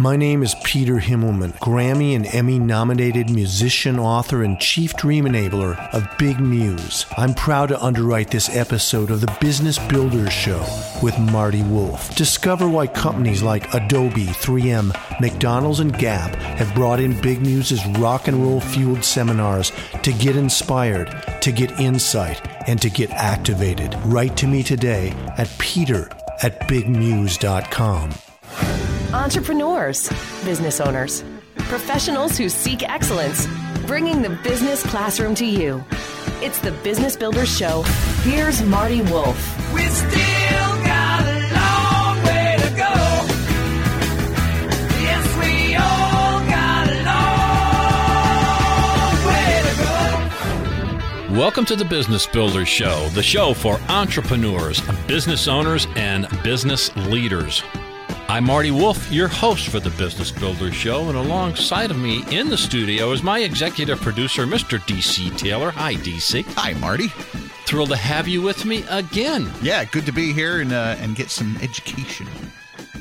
My name is Peter Himmelman, Grammy and Emmy nominated musician, author, and chief dream enabler of Big Muse. I'm proud to underwrite this episode of the Business Builders Show with Marty Wolff. Discover why companies like Adobe, 3M, McDonald's, and Gap have brought in Big Muse's rock and roll fueled seminars to get inspired, to get insight, and to get activated. Write to me today at peter at bigmuse.com. Entrepreneurs, business owners, professionals who seek excellence, bringing the business classroom to you. It's the Business Builders Show. Here's Marty Wolff. We still got a long way to go. Yes, we all got a long way to go. Welcome to the Business Builders Show, the show for entrepreneurs, business owners, and business leaders. I'm Marty Wolff, your host for the Business Builders Show, and alongside of me in the studio is my executive producer, Mr. DC Taylor. Hi, DC. Hi, Marty. Thrilled to have you with me again. Yeah, good to be here and uh, and get some education.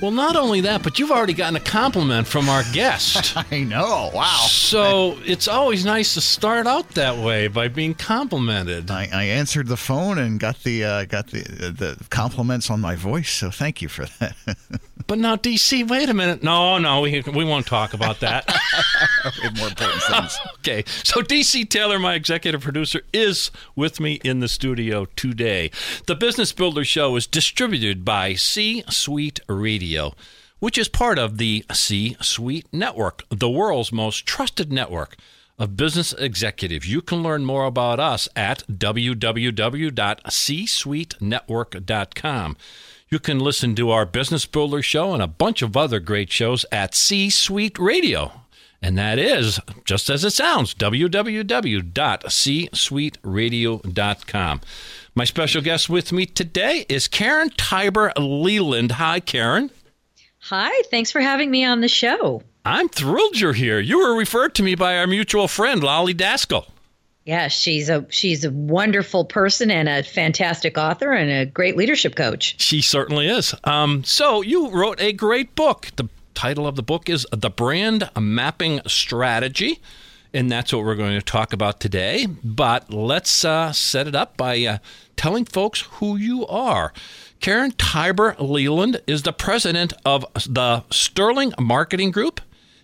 Well, not only that, but you've already gotten a compliment from our guest. I know. Wow. So it's always nice to start out that way by being complimented. I, I answered the phone and got the uh, got the the compliments on my voice. So thank you for that. But now, DC, wait a minute. No, no, we, we won't talk about that. we have more important things. okay, so DC Taylor, my executive producer, is with me in the studio today. The Business Builder Show is distributed by C Suite Radio, which is part of the C Suite Network, the world's most trusted network of business executives. You can learn more about us at www.csuitenetwork.com. You can listen to our Business Builder Show and a bunch of other great shows at C Suite Radio. And that is, just as it sounds, www.csuiteradio.com. My special guest with me today is Karen Tiber Leland. Hi, Karen. Hi, thanks for having me on the show. I'm thrilled you're here. You were referred to me by our mutual friend, Lolly Daskal. Yeah, she's a she's a wonderful person and a fantastic author and a great leadership coach. She certainly is. Um, so you wrote a great book. The title of the book is The Brand Mapping Strategy. And that's what we're going to talk about today. But let's uh, set it up by uh, telling folks who you are. Karen Tiber Leland is the president of the Sterling Marketing Group,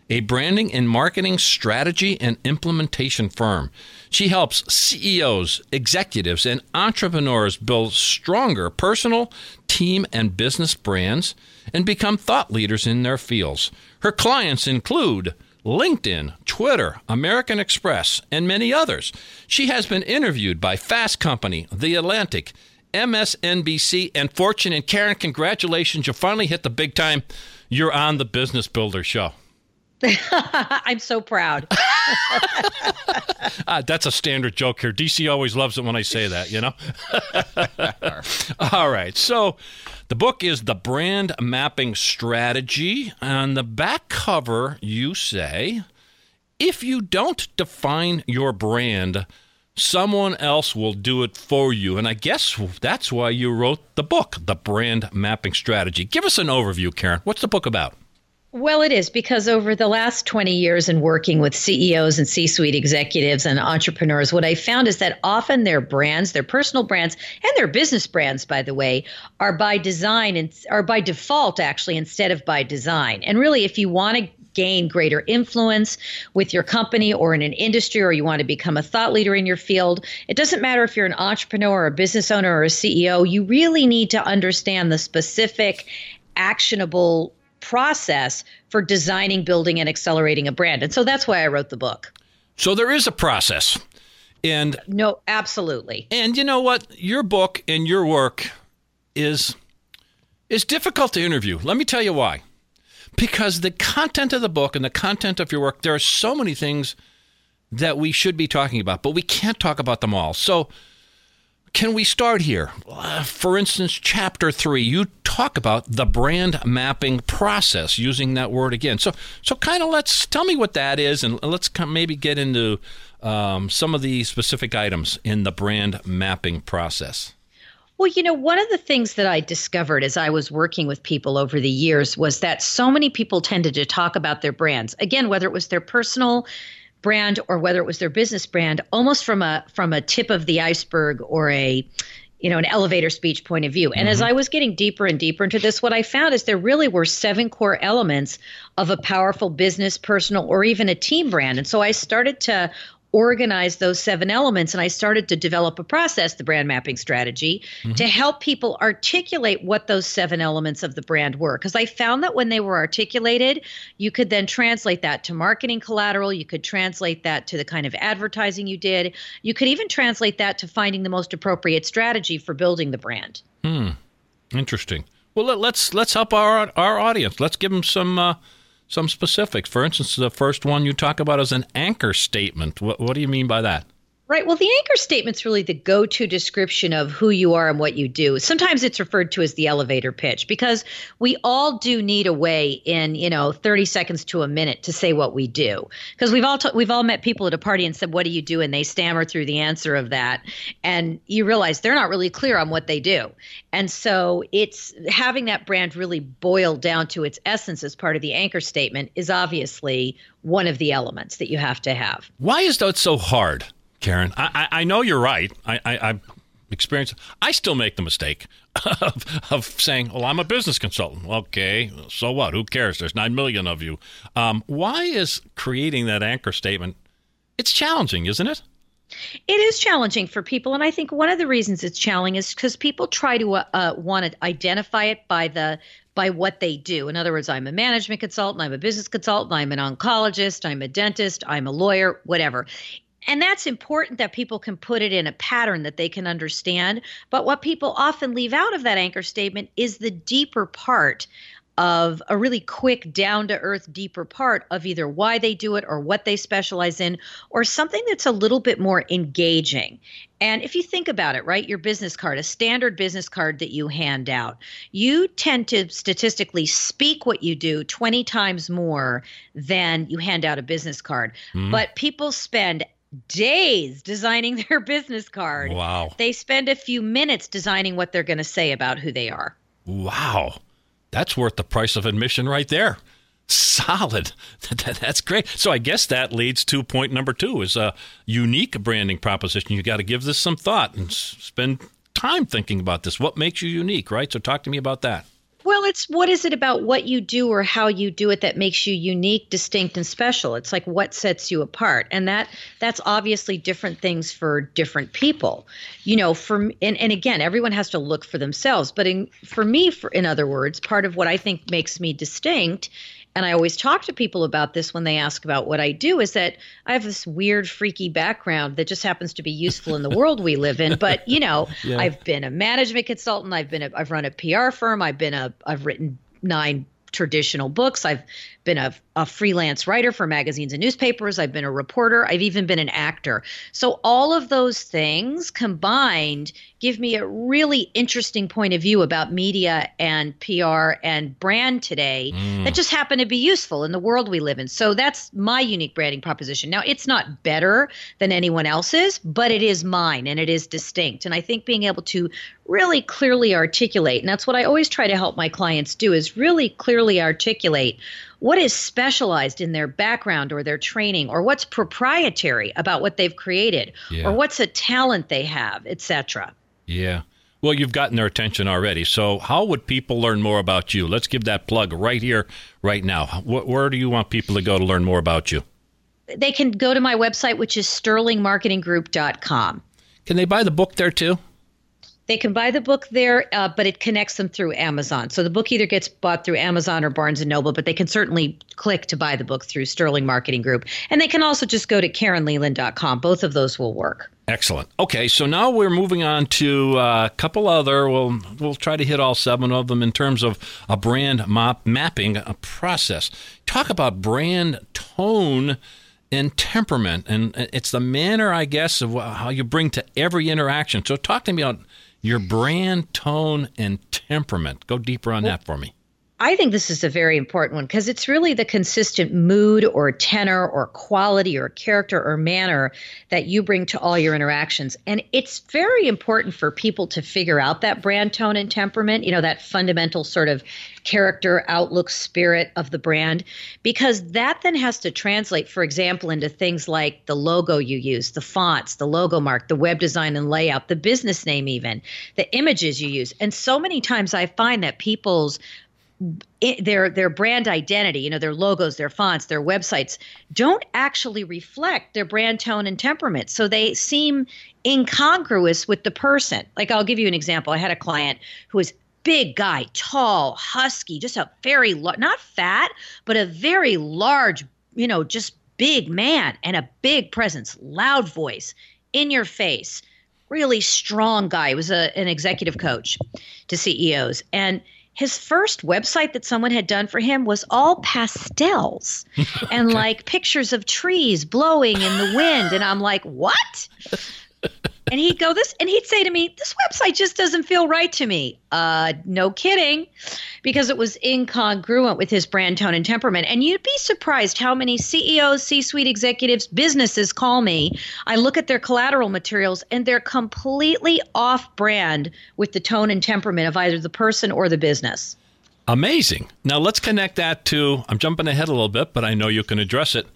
a branding and marketing strategy and implementation firm. She helps CEOs, executives, and entrepreneurs build stronger personal, team, and business brands and become thought leaders in their fields. Her clients include LinkedIn, Twitter, American Express, and many others. She has been interviewed by Fast Company, The Atlantic, MSNBC, and Fortune. And Karen, congratulations. You finally hit the big time. You're on the Business Builder Show. I'm so proud. uh, that's a standard joke here. DC always loves it when I say that, you know? All right. So the book is The Brand Mapping Strategy. On the back cover, you say if you don't define your brand, someone else will do it for you. And I guess that's why you wrote the book, The Brand Mapping Strategy. Give us an overview, Karen. What's the book about? Well, it is because over the last 20 years in working with CEOs and C suite executives and entrepreneurs, what I found is that often their brands, their personal brands, and their business brands, by the way, are by design and are by default, actually, instead of by design. And really, if you want to gain greater influence with your company or in an industry, or you want to become a thought leader in your field, it doesn't matter if you're an entrepreneur or a business owner or a CEO, you really need to understand the specific actionable process for designing, building, and accelerating a brand. And so that's why I wrote the book. So there is a process. And no, absolutely. And you know what? Your book and your work is is difficult to interview. Let me tell you why. Because the content of the book and the content of your work, there are so many things that we should be talking about, but we can't talk about them all. So can we start here? For instance, chapter three, you talk about the brand mapping process, using that word again. So, so kind of let's tell me what that is, and let's maybe get into um, some of the specific items in the brand mapping process. Well, you know, one of the things that I discovered as I was working with people over the years was that so many people tended to talk about their brands. Again, whether it was their personal brand or whether it was their business brand, almost from a from a tip of the iceberg or a you know, an elevator speech point of view. And mm-hmm. as I was getting deeper and deeper into this, what I found is there really were seven core elements of a powerful business, personal, or even a team brand. And so I started to organized those seven elements and I started to develop a process, the brand mapping strategy, mm-hmm. to help people articulate what those seven elements of the brand were. Because I found that when they were articulated, you could then translate that to marketing collateral, you could translate that to the kind of advertising you did, you could even translate that to finding the most appropriate strategy for building the brand. Hmm. Interesting. Well, let's let's help our our audience. Let's give them some uh, some specifics. For instance, the first one you talk about is an anchor statement. What, what do you mean by that? Right. Well, the anchor statement's really the go to description of who you are and what you do. Sometimes it's referred to as the elevator pitch because we all do need a way in, you know, 30 seconds to a minute to say what we do. Because we've all, we've all met people at a party and said, What do you do? And they stammer through the answer of that. And you realize they're not really clear on what they do. And so it's having that brand really boiled down to its essence as part of the anchor statement is obviously one of the elements that you have to have. Why is that so hard? Karen. I, I, I know you're right. I, I, I experience. I still make the mistake of, of saying, "Well, I'm a business consultant." Okay, so what? Who cares? There's nine million of you. Um, why is creating that anchor statement? It's challenging, isn't it? It is challenging for people, and I think one of the reasons it's challenging is because people try to uh, uh, want to identify it by the by what they do. In other words, I'm a management consultant, I'm a business consultant, I'm an oncologist, I'm a dentist, I'm a lawyer, whatever and that's important that people can put it in a pattern that they can understand. But what people often leave out of that anchor statement is the deeper part of a really quick, down to earth, deeper part of either why they do it or what they specialize in, or something that's a little bit more engaging. And if you think about it, right, your business card, a standard business card that you hand out, you tend to statistically speak what you do 20 times more than you hand out a business card. Mm-hmm. But people spend days designing their business card. Wow. They spend a few minutes designing what they're going to say about who they are. Wow. That's worth the price of admission right there. Solid. That's great. So I guess that leads to point number two is a unique branding proposition. You got to give this some thought and spend time thinking about this. What makes you unique, right? So talk to me about that. Well, it's what is it about what you do or how you do it that makes you unique, distinct, and special? It's like what sets you apart, and that that's obviously different things for different people. You know, for and, and again, everyone has to look for themselves. But in, for me, for in other words, part of what I think makes me distinct and I always talk to people about this when they ask about what I do is that I have this weird, freaky background that just happens to be useful in the world we live in. But you know, yeah. I've been a management consultant. I've been a, I've run a PR firm. I've been a I've written nine traditional books. I've been a, a, freelance writer for magazines and newspapers. I've been a reporter. I've even been an actor. So, all of those things combined give me a really interesting point of view about media and PR and brand today mm. that just happen to be useful in the world we live in. So, that's my unique branding proposition. Now, it's not better than anyone else's, but it is mine and it is distinct. And I think being able to really clearly articulate, and that's what I always try to help my clients do, is really clearly articulate what is specialized in their background or their training or what's proprietary about what they've created yeah. or what's a talent they have etc yeah. Well you've gotten their attention already. So how would people learn more about you? Let's give that plug right here right now. Where do you want people to go to learn more about you? They can go to my website which is sterlingmarketinggroup.com can they buy the book there too they can buy the book there, uh, but it connects them through Amazon. So the book either gets bought through Amazon or Barnes and Noble, but they can certainly click to buy the book through Sterling Marketing Group. And they can also just go to KarenLeland.com. Both of those will work. Excellent. Okay, so now we're moving on to uh, a couple other. We'll we'll try to hit all seven of them in terms of a brand map, mapping a process. Talk about brand tone and temperament, and it's the manner, I guess, of how you bring to every interaction. So, talk to me about your brand, tone, and temperament. Go deeper on well, that for me. I think this is a very important one because it's really the consistent mood or tenor or quality or character or manner that you bring to all your interactions. And it's very important for people to figure out that brand tone and temperament, you know, that fundamental sort of character, outlook, spirit of the brand, because that then has to translate, for example, into things like the logo you use, the fonts, the logo mark, the web design and layout, the business name, even the images you use. And so many times I find that people's it, their their brand identity, you know, their logos, their fonts, their websites don't actually reflect their brand tone and temperament. So they seem incongruous with the person. Like I'll give you an example. I had a client who was big guy, tall, husky, just a very not fat, but a very large, you know, just big man and a big presence, loud voice, in your face, really strong guy. He was a, an executive coach to CEOs and his first website that someone had done for him was all pastels and like pictures of trees blowing in the wind. And I'm like, what? and he'd go this and he'd say to me this website just doesn't feel right to me. Uh no kidding because it was incongruent with his brand tone and temperament. And you'd be surprised how many ceos c-suite executives businesses call me. I look at their collateral materials and they're completely off brand with the tone and temperament of either the person or the business. Amazing. Now let's connect that to i'm jumping ahead a little bit but i know you can address it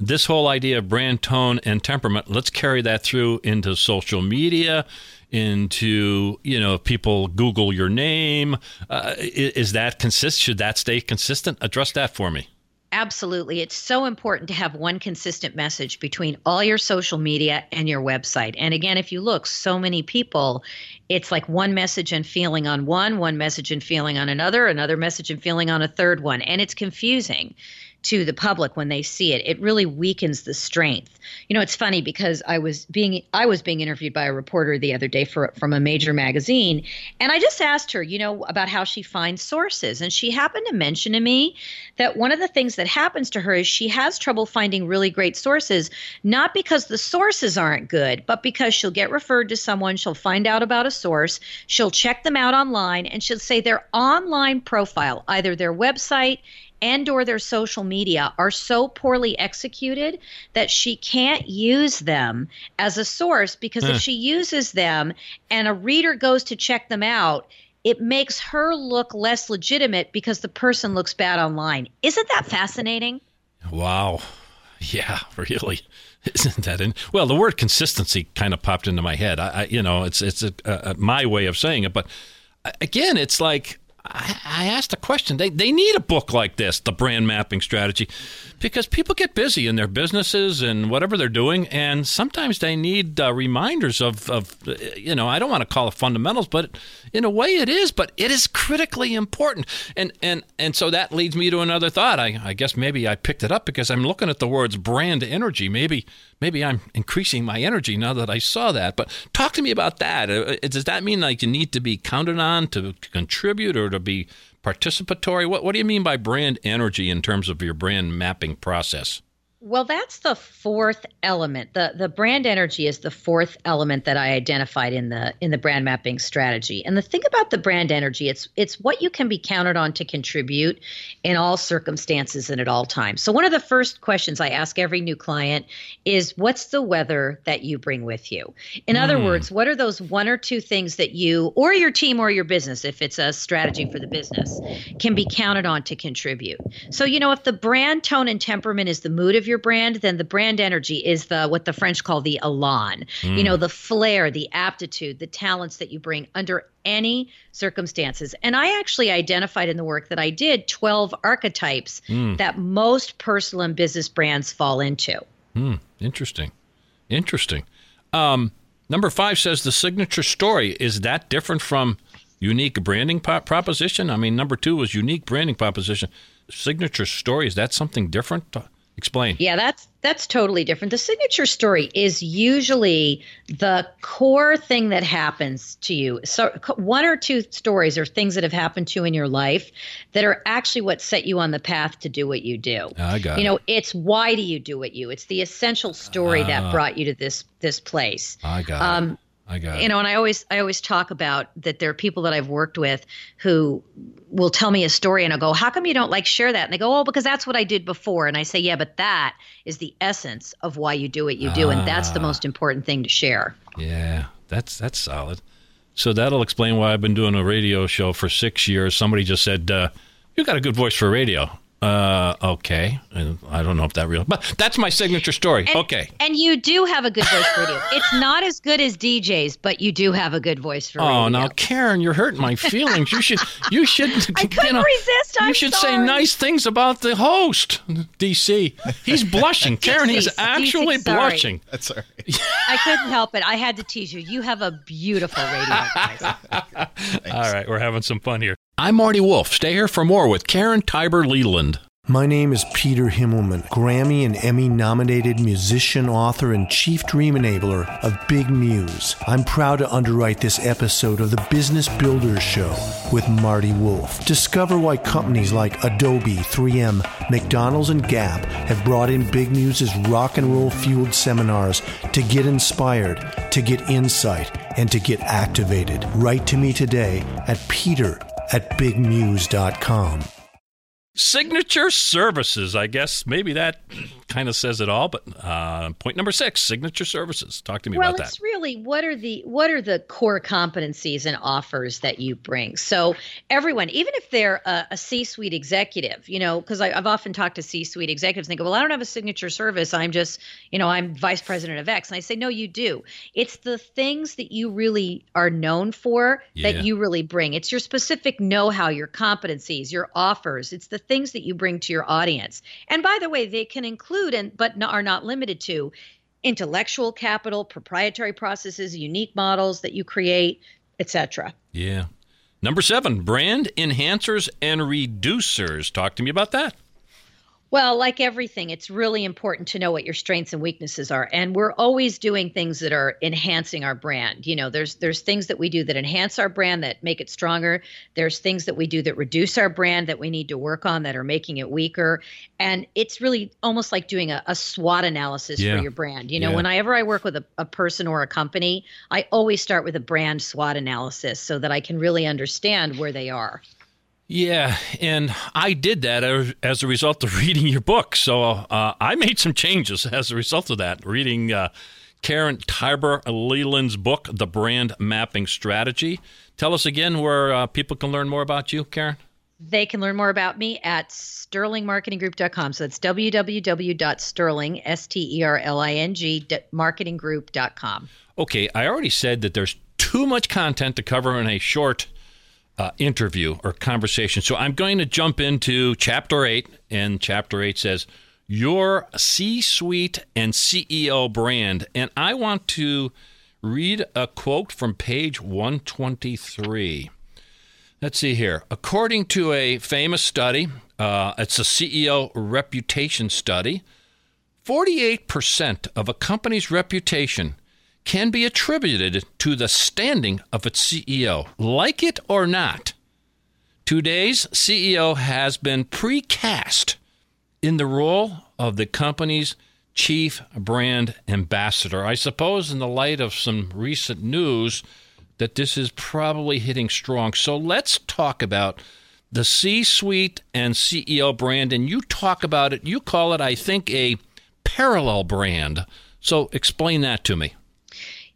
this whole idea of brand tone and temperament let's carry that through into social media into you know if people google your name uh, is that consist should that stay consistent address that for me Absolutely. It's so important to have one consistent message between all your social media and your website. And again, if you look, so many people, it's like one message and feeling on one, one message and feeling on another, another message and feeling on a third one. And it's confusing to the public when they see it it really weakens the strength. You know it's funny because i was being i was being interviewed by a reporter the other day for from a major magazine and i just asked her you know about how she finds sources and she happened to mention to me that one of the things that happens to her is she has trouble finding really great sources not because the sources aren't good but because she'll get referred to someone she'll find out about a source she'll check them out online and she'll say their online profile either their website and or their social media are so poorly executed that she can't use them as a source because if hmm. she uses them and a reader goes to check them out it makes her look less legitimate because the person looks bad online. Isn't that fascinating? Wow. Yeah really. Isn't that in well the word consistency kind of popped into my head. I, I you know it's it's a, a, my way of saying it but again it's like I, I asked a question. They, they need a book like this, the brand mapping strategy, because people get busy in their businesses and whatever they're doing, and sometimes they need uh, reminders of, of, you know, I don't want to call it fundamentals, but in a way it is, but it is critically important. And and and so that leads me to another thought. I, I guess maybe I picked it up because I'm looking at the words brand energy. Maybe maybe I'm increasing my energy now that I saw that. But talk to me about that. Uh, uh, does that mean like you need to be counted on to contribute or to be participatory? What what do you mean by brand energy in terms of your brand mapping process? Well, that's the fourth element. The the brand energy is the fourth element that I identified in the in the brand mapping strategy. And the thing about the brand energy, it's it's what you can be counted on to contribute in all circumstances and at all times. So one of the first questions I ask every new client is what's the weather that you bring with you? In mm. other hmm. words, what are those one or two things that you or your team or your business if it's a strategy for the business can be counted on to contribute. So you know if the brand tone and temperament is the mood of your brand, then the brand energy is the what the French call the elan. Mm. You know, the flair, the aptitude, the talents that you bring under any circumstances. And I actually identified in the work that I did 12 archetypes mm. that most personal and business brands fall into. Mm. Interesting. Interesting. Um, number five says the signature story. Is that different from unique branding po- proposition? I mean, number two was unique branding proposition. Signature story, is that something different? Explain. Yeah, that's that's totally different. The signature story is usually the core thing that happens to you. So one or two stories or things that have happened to you in your life that are actually what set you on the path to do what you do. I got you know, it's why do you do what you? It's the essential story uh, that ah. brought you to this this place. I got um, I got you know and i always i always talk about that there are people that i've worked with who will tell me a story and i'll go how come you don't like share that and they go oh because that's what i did before and i say yeah but that is the essence of why you do what you do and that's the most important thing to share Yeah, that's that's solid. So that'll explain why I've been doing a radio show for six years. Somebody just said, uh, "You got a good voice for radio." Uh, okay, I don't know if that real, but that's my signature story. And, okay. and you do have a good voice for radio it's not as good as djs but you do have a good voice for radio Oh, now Karen, you're hurting my feelings. You should, you should, I couldn't you know, resist. you I'm should say nice things about the host, DC. He's blushing. Karen, he's DC, actually sorry. blushing. That's all right. I couldn't help it. I had to tease you. You have a beautiful radio voice. All right, we're having some fun here. I'm Marty Wolff. Stay here for more with Karen Tiber Leland. My name is Peter Himmelman, Grammy and Emmy nominated musician, author, and chief dream enabler of Big Muse. I'm proud to underwrite this episode of the Business Builders Show with Marty Wolff. Discover why companies like Adobe, 3M, McDonald's, and Gap have brought in Big Muse's rock and roll fueled seminars to get inspired, to get insight, and to get activated. Write to me today at peter at bigmuse.com. Signature services. I guess maybe that kind of says it all. But uh, point number six: signature services. Talk to me well, about it's that. really what are the what are the core competencies and offers that you bring? So everyone, even if they're a, a C-suite executive, you know, because I've often talked to C-suite executives, and they go, "Well, I don't have a signature service. I'm just, you know, I'm vice president of X." And I say, "No, you do. It's the things that you really are known for Yeah. that you really bring. It's your specific know-how, your competencies, your offers. It's the things that you bring to your audience. And by the way, they can include and but are not limited to intellectual capital, proprietary processes, unique models that you create, etc. Yeah. Number seven: brand enhancers and reducers. Talk to me about that. Well, like everything, it's really important to know what your strengths and weaknesses are. And we're always doing things that are enhancing our brand. You know, there's there's things that we do that enhance our brand that make it stronger. There's things that we do that reduce our brand that we need to work on that are making it weaker. And it's really almost like doing a, a SWOT analysis Yeah. for your brand. You know, Yeah. whenever I work with a, a person or a company, I always start with a brand SWOT analysis so that I can really understand where they are. Yeah, and I did that as- a result of reading your book. So uh, I made some changes as a result of that. Reading uh, Karen Tiber Leland's book, The Brand Mapping Strategy. Tell us again where uh, people can learn more about you, Karen. They can learn more about me at sterlingmarketinggroup.com. So it's www.sterling, S T E R L I N G, marketinggroup.com. Okay, I already said that there's too much content to cover in a short uh, interview or conversation. So I'm going to jump into chapter eight, and chapter eight says, Your C suite and CEO brand. And I want to read a quote from page 123. Let's see here. According to a famous study, uh, it's a CEO reputation study. 48% of a company's reputation can be attributed to the standing of its CEO. Like it or not, today's CEO has been precast in the role of the company's chief brand ambassador. I suppose, in the light of some recent news, that this is probably hitting strong. So let's talk about the C suite and CEO brand. And you talk about it, you call it, I think, a parallel brand. So explain that to me.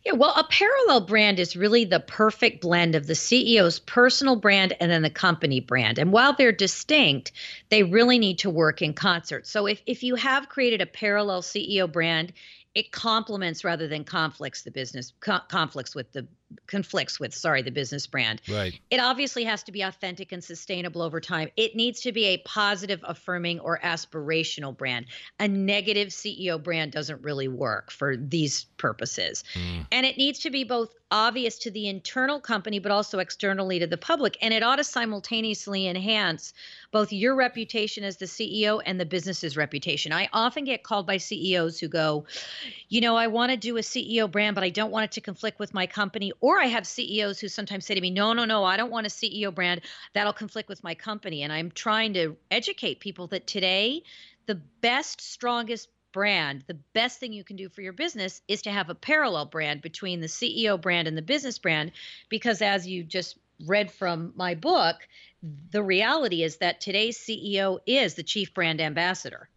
Yeah, well, a parallel brand is really the perfect blend of the CEO's personal brand and then the company brand. And while they're distinct, they really need to work in concert. So if, if you have created a parallel CEO brand, it complements rather than conflicts the business co- conflicts with the conflicts with sorry the business brand Right. it obviously has to be authentic and sustainable over time. It needs to be a positive, affirming, or aspirational brand. A negative CEO brand doesn't really work for these purposes. Hmm. And it needs to be both obvious to the internal company, but also externally to the public. And it ought to simultaneously enhance both your reputation as the CEO and the business's reputation. I often get called by CEOs who go, you know, I want to do a CEO brand, but I don't want it to conflict with my company. Or I have CEOs who sometimes say to me, no, no, no, I don't want a CEO brand that'll conflict with my company. And I'm trying to educate people that today, the best, strongest brand, the best thing you can do for your business is to have a parallel brand between the CEO brand and the business brand. Because as you just read from my book, the reality is that today's CEO is the chief brand ambassador.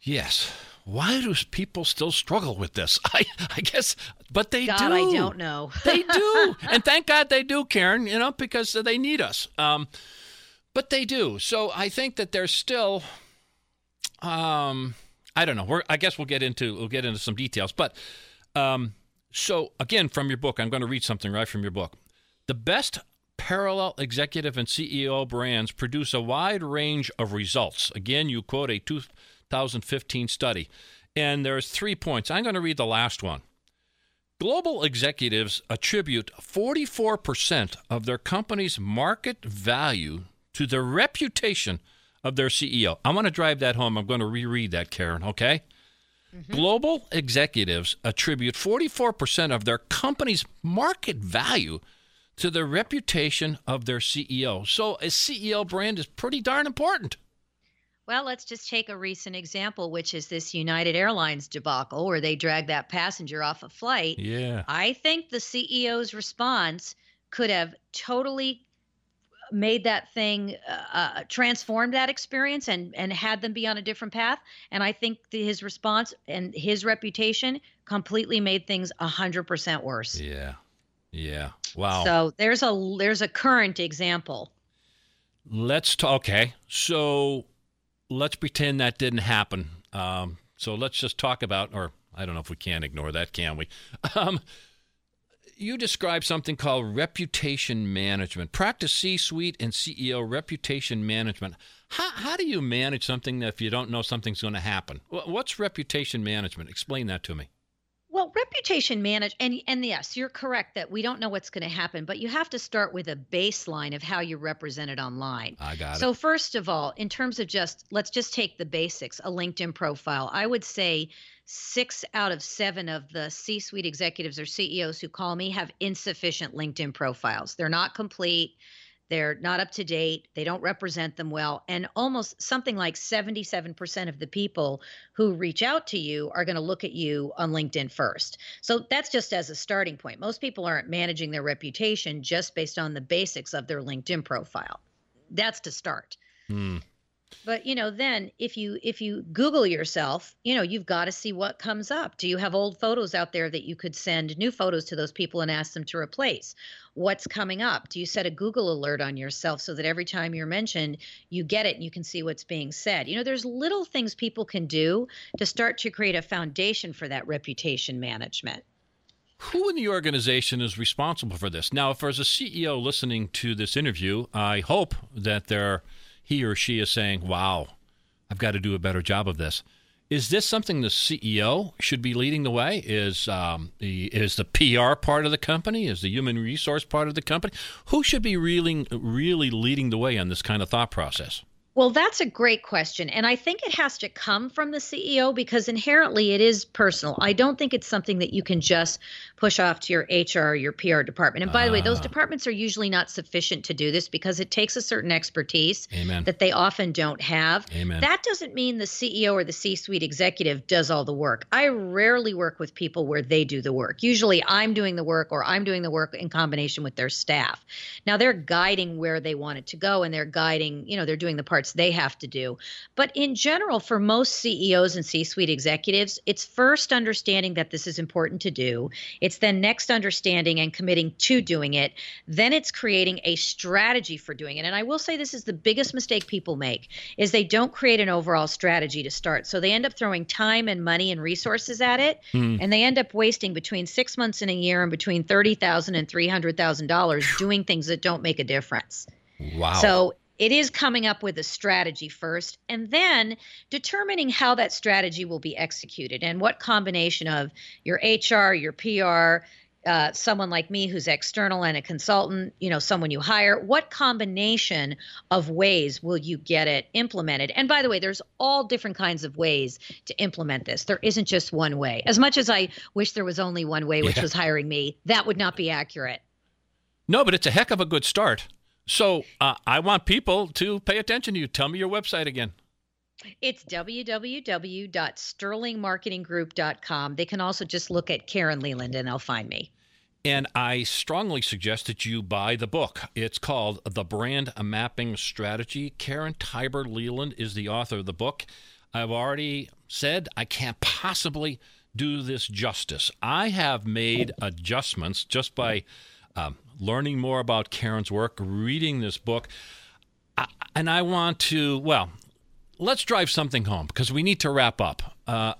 Yes. Why do people still struggle with this? I, I guess, but they God, do. I don't know. they do, and thank God they do, Karen. You know, because they need us. Um, but they do. So I think that there's still, um, I don't know. We're, I guess we'll get into we'll get into some details. But um, so again, from your book, I'm going to read something right from your book. The best parallel executive and CEO brands produce a wide range of results. Again, you quote a 2015 study, and there's three points. I'm going to read the last one. Global executives attribute 44% of their company's market value to the reputation of their CEO. I want to drive that home. I'm going to reread that, Karen, okay? Mm-hmm. Global executives attribute 44% of their company's market value to the reputation of their CEO. So a CEO brand is pretty darn important. Well, let's just take a recent example, which is this United Airlines debacle where they dragged that passenger off a flight. Yeah. I think the CEO's response could have totally made that thing uh, uh, transformed that experience and and had them be on a different path and i think the, his response and his reputation completely made things 100% worse Yeah. Yeah. Wow. so there's a there's a current example Let's talk. Okay, so let's pretend that didn't happen. Um, so let's just talk about, or I don't know if we can ignore that, can we? Um, you describe something called reputation management. Practice C-suite and CEO reputation management. How, how do you manage something if you don't know something's going to happen? What's reputation management? Explain that to me. Well, reputation manage and and yes, you're correct that we don't know what's going to happen, but you have to start with a baseline of how you're represented online. I got it. so first of all, in terms of just let's just take the basics, a LinkedIn profile. I would say 6 out of 7 of the C-suite executives or CEOs who call me have insufficient LinkedIn profiles. They're not complete. They're not up to date. They don't represent them well. And almost something like 77% of the people who reach out to you are going to look at you on LinkedIn first. So that's just as a starting point. Most people aren't managing their reputation just based on the basics of their LinkedIn profile. That's to start. Hmm. But you know, then if you if you Google yourself, you know, you've got to see what comes up. Do you have old photos out there that you could send new photos to those people and ask them to replace? What's coming up? Do you set a Google alert on yourself so that every time you're mentioned, you get it and you can see what's being said? You know, there's little things people can do to start to create a foundation for that reputation management. Who in the organization is responsible for this? Now, if there's a CEO listening to this interview, I hope that they're, he or she is saying, wow, I've got to do a better job of this. Is this something the CEO should be leading the way? Is um, the is the PR part of the company? Is the human resource part of the company? Who should be really really leading the way on this kind of thought process? Well, that's a great question. And I think it has to come from the CEO because inherently it is personal. I don't think it's something that you can just push off to your HR or your PR department. And by the way, those ah. departments are usually not sufficient to do this because it takes a certain expertise Amen. that they often don't have. Amen. That doesn't mean the CEO or the C suite executive does all the work. I rarely work with people where they do the work. Usually I'm doing the work or I'm doing the work in combination with their staff. Now they're guiding where they want it to go and they're guiding, you know, they're doing the parts they have to do. But in general, for most CEOs and C suite executives, it's first understanding that this is important to do. It's then next understanding and committing to doing it. Then it's creating a strategy for doing it. And I will say this is the biggest mistake people make is they don't create an overall strategy to start. So they end up throwing time and money and resources at it hmm. and they end up wasting between 6 months and a year and between $30,000 and $300,000 doing things that don't make a difference. Wow. So it is coming up with a strategy first and then determining how that strategy will be executed and what combination of your HR, your PR, uh, someone like me who's external and a consultant, you know, someone you hire, what combination of ways will you get it implemented? And by the way, there's all different kinds of ways to implement this. There isn't just one way. As much as I wish there was only one way, which Yeah. was hiring me, that would not be accurate. No, but it's a heck of a good start. So uh, I want people to pay attention to you. Tell me your website again. It's www.sterlingmarketinggroup.com. They can also just look at Karen Leland and they'll find me. And I strongly suggest that you buy the book. It's called The Brand Mapping Strategy. Karen Tiber Leland is the author of the book. I've already said I can't possibly do this justice. I have made adjustments just by um, learning more about Karen's work, reading this book. I, and I want to, well, let's drive something home because we need to wrap up. Uh,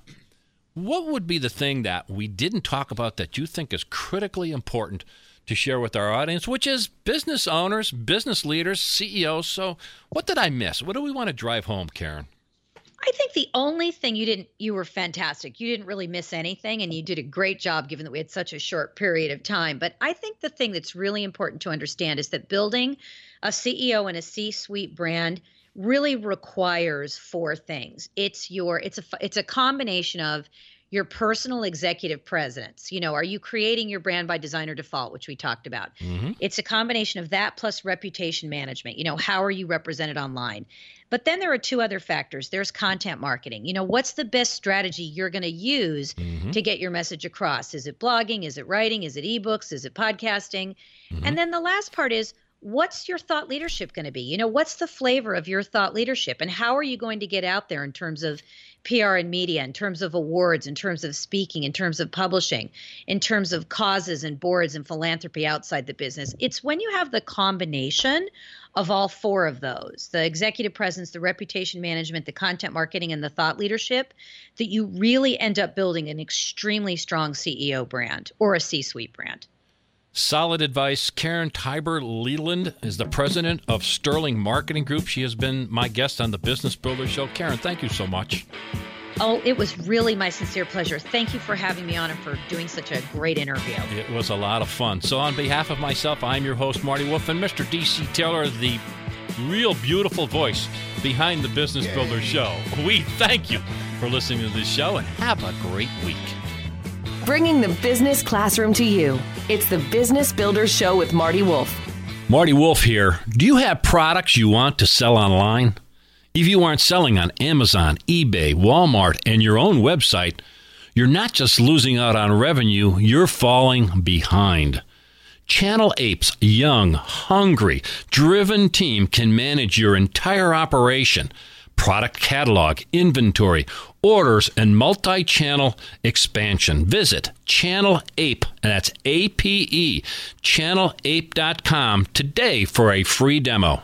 what would be the thing that we didn't talk about that you think is critically important to share with our audience, which is business owners, business leaders, CEOs? So, what did I miss? What do we want to drive home, Karen? I think the only thing you didn't, you were fantastic. You didn't really miss anything, and you did a great job given that we had such a short period of time. But I think the thing that's really important to understand is that building a CEO and a C suite brand really requires four things. It's your it's a it's a combination of your personal executive presence. You know, are you creating your brand by design or default, which we talked about? Mm-hmm. It's a combination of that plus reputation management. You know, how are you represented online? But then there are two other factors. There's content marketing. You know, what's the best strategy you're going to use mm-hmm. to get your message across? Is it blogging? Is it writing? Is it ebooks? Is it podcasting? Mm-hmm. And then the last part is what's your thought leadership going to be? You know, what's the flavor of your thought leadership and how are you going to get out there in terms of PR and media, in terms of awards, in terms of speaking, in terms of publishing, in terms of causes and boards and philanthropy outside the business? It's when you have the combination of all four of those the executive presence, the reputation management, the content marketing, and the thought leadership that you really end up building an extremely strong CEO brand or a C suite brand. Solid advice. Karen Tiber Leland is the president of Sterling Marketing Group. She has been my guest on the Business Builder Show. Karen, thank you so much. Oh, it was really my sincere pleasure. Thank you for having me on and for doing such a great interview. It was a lot of fun. So, on behalf of myself, I'm your host, Marty Wolff, and Mr. DC Taylor, the real beautiful voice behind the Business Yay. Builder Show. We thank you for listening to this show and have a great week bringing the business classroom to you. It's the Business Builders Show with Marty Wolff. Marty Wolff here. Do you have products you want to sell online? If you aren't selling on Amazon, eBay, Walmart, and your own website, you're not just losing out on revenue, you're falling behind. Channel Ape's young, hungry, driven team can manage your entire operation product catalog, inventory, orders, and multi channel expansion. Visit Channel Ape, and that's A P E, channelape.com today for a free demo.